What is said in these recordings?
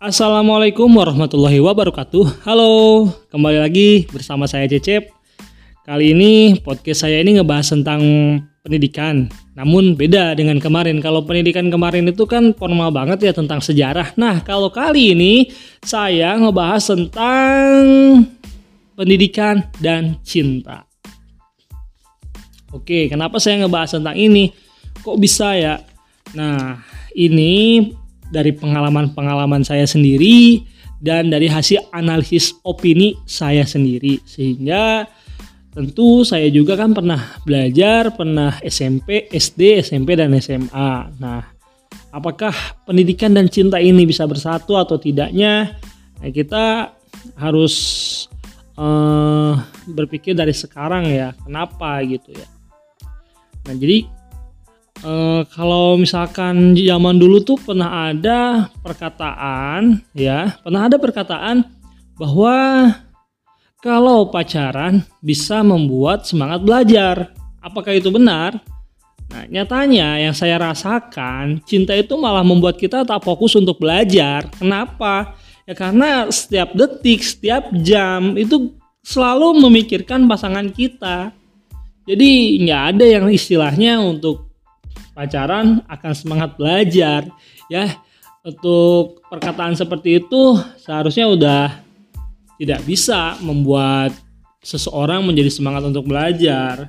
Assalamualaikum warahmatullahi wabarakatuh. Halo, kembali lagi bersama saya Cecep. Kali ini podcast saya ini ngebahas tentang pendidikan. Namun beda dengan kemarin. Kalau pendidikan kemarin itu kan formal banget ya tentang sejarah. Nah, kalau kali ini saya ngebahas tentang pendidikan dan cinta. Oke, kenapa saya ngebahas tentang ini? Kok bisa ya? Nah, ini dari pengalaman-pengalaman saya sendiri dan dari hasil analisis opini saya sendiri. Sehingga tentu saya juga kan pernah belajar pernah SMP SD SMP dan SMA nah apakah pendidikan dan cinta ini bisa bersatu atau tidaknya? Nah, kita harus uh, berpikir dari sekarang ya kenapa gitu ya. Nah jadi Uh, kalau misalkan zaman dulu tuh pernah ada perkataan ya, pernah ada perkataan bahwa kalau pacaran bisa membuat semangat belajar. Apakah itu benar? Nah, nyatanya yang saya rasakan, cinta itu malah membuat kita tak fokus untuk belajar. Kenapa? Ya karena setiap detik, setiap jam itu selalu memikirkan pasangan kita. Jadi nggak ada yang istilahnya untuk pacaran akan semangat belajar ya untuk perkataan seperti itu seharusnya udah tidak bisa membuat seseorang menjadi semangat untuk belajar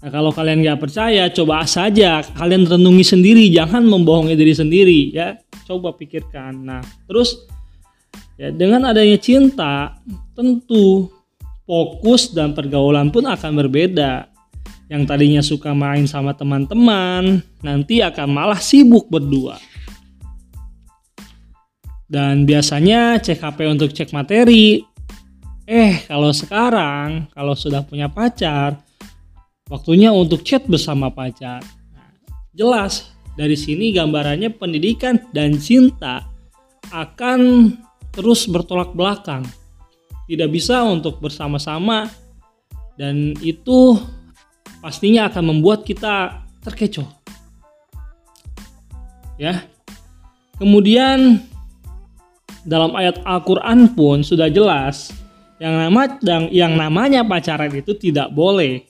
Nah kalau kalian nggak percaya, coba saja kalian renungi sendiri, jangan membohongi diri sendiri ya. Coba pikirkan. Nah terus ya dengan adanya cinta, tentu fokus dan pergaulan pun akan berbeda yang tadinya suka main sama teman-teman nanti akan malah sibuk berdua. Dan biasanya cek HP untuk cek materi. Eh, kalau sekarang kalau sudah punya pacar, waktunya untuk chat bersama pacar. Nah, jelas dari sini gambarannya pendidikan dan cinta akan terus bertolak belakang. Tidak bisa untuk bersama-sama dan itu pastinya akan membuat kita terkecoh. Ya. Kemudian dalam ayat Al-Qur'an pun sudah jelas yang nama yang, yang namanya pacaran itu tidak boleh.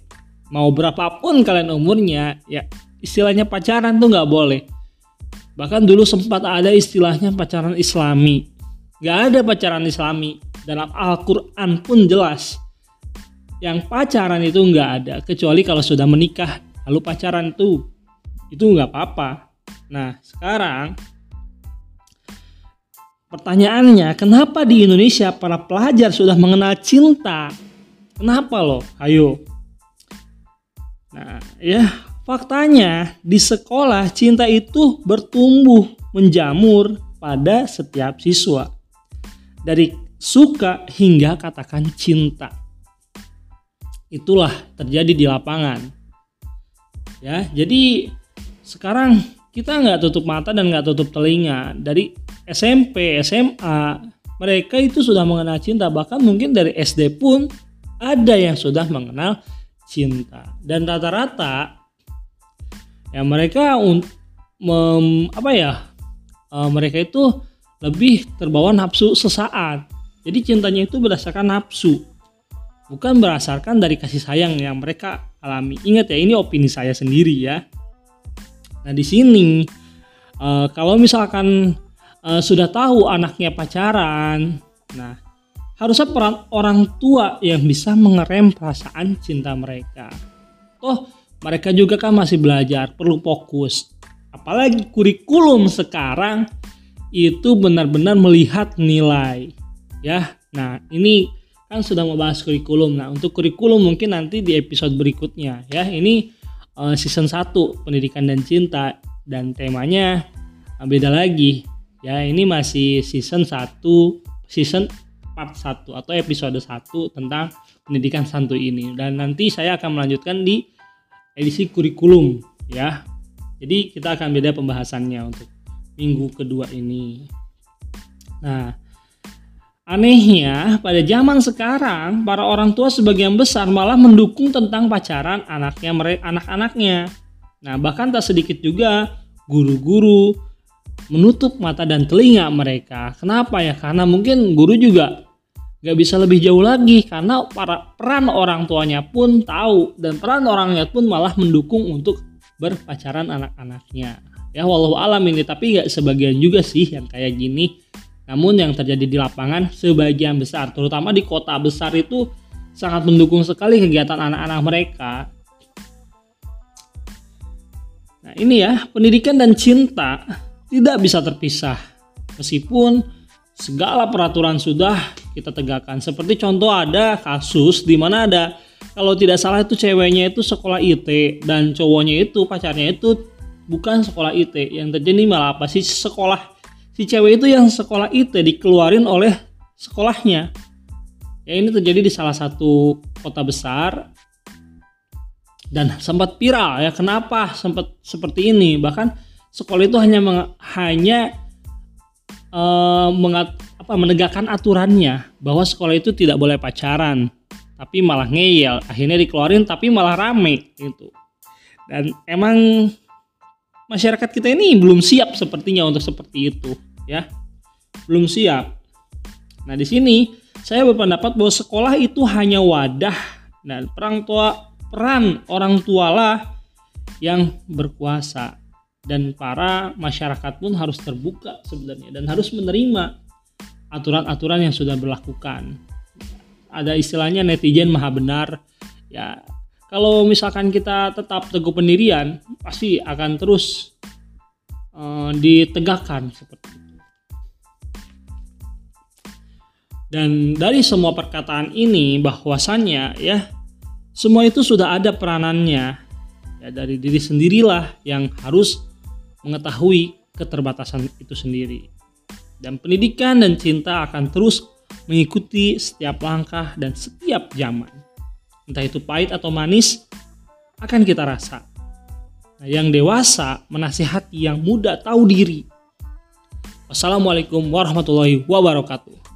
Mau berapapun kalian umurnya, ya istilahnya pacaran tuh nggak boleh. Bahkan dulu sempat ada istilahnya pacaran islami. Gak ada pacaran islami. Dalam Al-Quran pun jelas yang pacaran itu nggak ada kecuali kalau sudah menikah. Lalu pacaran itu itu nggak apa-apa. Nah sekarang pertanyaannya kenapa di Indonesia para pelajar sudah mengenal cinta? Kenapa loh? Ayo. Nah ya faktanya di sekolah cinta itu bertumbuh menjamur pada setiap siswa. Dari suka hingga katakan cinta itulah terjadi di lapangan. Ya, jadi sekarang kita nggak tutup mata dan nggak tutup telinga. Dari SMP, SMA mereka itu sudah mengenal cinta. Bahkan mungkin dari SD pun ada yang sudah mengenal cinta. Dan rata-rata ya mereka mem, apa ya uh, mereka itu lebih terbawa nafsu sesaat. Jadi cintanya itu berdasarkan nafsu bukan berdasarkan dari kasih sayang yang mereka alami. Ingat ya, ini opini saya sendiri ya. Nah di sini uh, kalau misalkan uh, sudah tahu anaknya pacaran, nah harusnya peran orang tua yang bisa mengerem perasaan cinta mereka. Toh mereka juga kan masih belajar, perlu fokus. Apalagi kurikulum sekarang itu benar-benar melihat nilai. Ya, nah ini kan sudah membahas kurikulum. Nah, untuk kurikulum mungkin nanti di episode berikutnya ya. Ini uh, season 1 Pendidikan dan Cinta dan temanya uh, beda lagi. Ya, ini masih season 1 season part 1 atau episode 1 tentang pendidikan santu ini dan nanti saya akan melanjutkan di edisi kurikulum ya. Jadi kita akan beda pembahasannya untuk minggu kedua ini. Nah, Anehnya, pada zaman sekarang, para orang tua sebagian besar malah mendukung tentang pacaran anaknya mereka anak-anaknya. Nah, bahkan tak sedikit juga guru-guru menutup mata dan telinga mereka. Kenapa ya? Karena mungkin guru juga nggak bisa lebih jauh lagi karena para peran orang tuanya pun tahu dan peran orangnya pun malah mendukung untuk berpacaran anak-anaknya. Ya walau alam ini tapi nggak sebagian juga sih yang kayak gini. Namun yang terjadi di lapangan sebagian besar, terutama di kota besar itu sangat mendukung sekali kegiatan anak-anak mereka. Nah ini ya pendidikan dan cinta tidak bisa terpisah meskipun segala peraturan sudah kita tegakkan. Seperti contoh ada kasus di mana ada kalau tidak salah itu ceweknya itu sekolah IT dan cowoknya itu pacarnya itu bukan sekolah IT. Yang terjadi malah apa sih sekolah si cewek itu yang sekolah IT dikeluarin oleh sekolahnya. Ya ini terjadi di salah satu kota besar dan sempat viral ya. Kenapa sempat seperti ini? Bahkan sekolah itu hanya hanya uh, mengat, apa, menegakkan aturannya bahwa sekolah itu tidak boleh pacaran tapi malah ngeyel akhirnya dikeluarin tapi malah rame gitu dan emang masyarakat kita ini belum siap sepertinya untuk seperti itu ya belum siap nah di sini saya berpendapat bahwa sekolah itu hanya wadah dan perang tua peran orang tua lah yang berkuasa dan para masyarakat pun harus terbuka sebenarnya dan harus menerima aturan-aturan yang sudah berlakukan. Ada istilahnya netizen maha benar. Ya, kalau misalkan kita tetap teguh pendirian, pasti akan terus uh, ditegakkan seperti itu. Dan dari semua perkataan ini bahwasannya ya semua itu sudah ada peranannya ya dari diri sendirilah yang harus mengetahui keterbatasan itu sendiri. Dan pendidikan dan cinta akan terus mengikuti setiap langkah dan setiap zaman. Entah itu pahit atau manis, akan kita rasa. Nah, yang dewasa menasihati yang muda tahu diri. Wassalamualaikum warahmatullahi wabarakatuh.